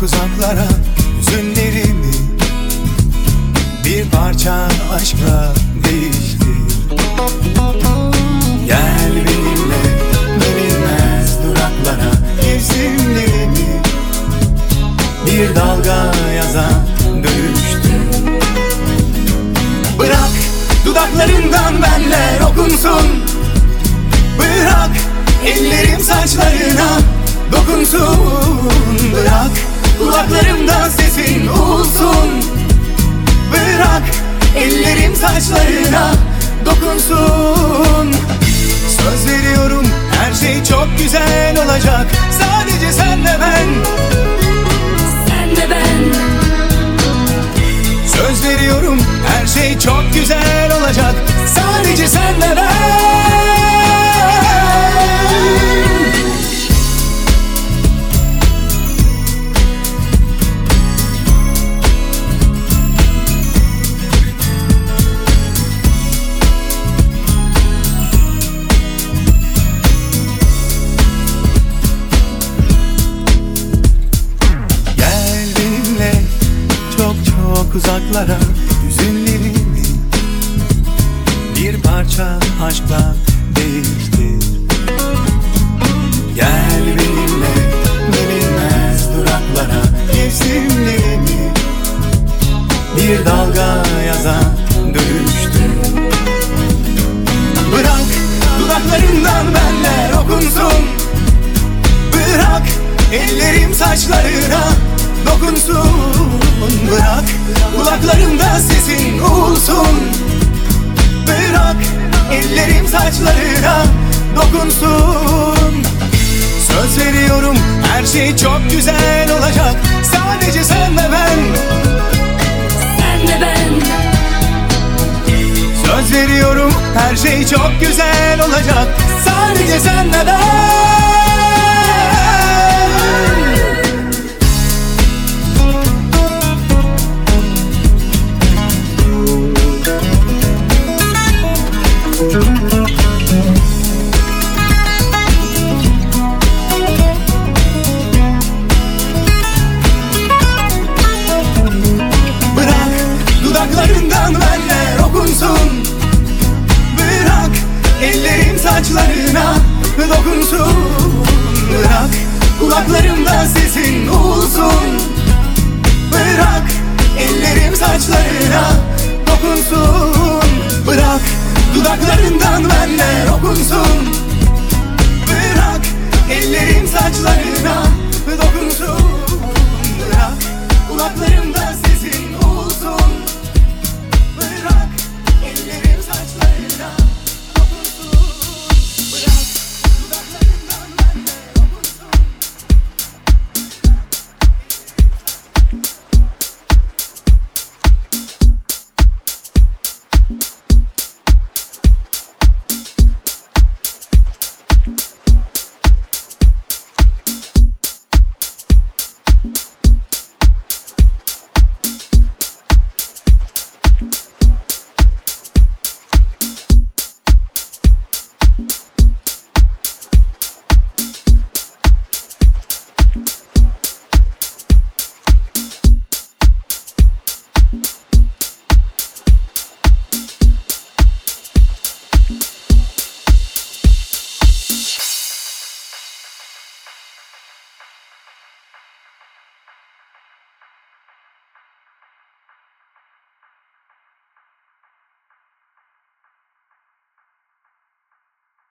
Bırak uzaklara üzümlerini Bir parça aşkla değiştir. Gel benimle bilinmez duraklara Mevsimlerini bir dalga yaza dönüştür. Bırak dudaklarından benler okunsun. Bırak ellerim saçlarına dokunsun kulaklarımda sesin olsun. Bırak ellerim saçlarına dokunsun. Söz veriyorum her şey çok güzel olacak. Sadece senle ben. Sen de ben. Söz veriyorum her şey çok güzel olacak. Sadece senle ben çok uzaklara Hüzünlerimi bir parça aşkla değiştir. Gel benimle bilinmez duraklara Mevsimlerimi bir dalga yaza dönüştür. Bırak dudaklarından benler okunsun. Bırak ellerim saçlarına dokunsun kulaklarımda sesin olsun. Bırak ellerim saçlarına dokunsun. Söz veriyorum her şey çok güzel olacak. Sadece sen ve ben. Sen de ben. Söz veriyorum her şey çok güzel olacak. Sadece sen ve ben dokunsun. Bırak kulaklarımda sesin olsun. Bırak ellerim saçlarına dokunsun. Bırak dudaklarından benle okunsun. Bırak ellerim saçlarına dokunsun.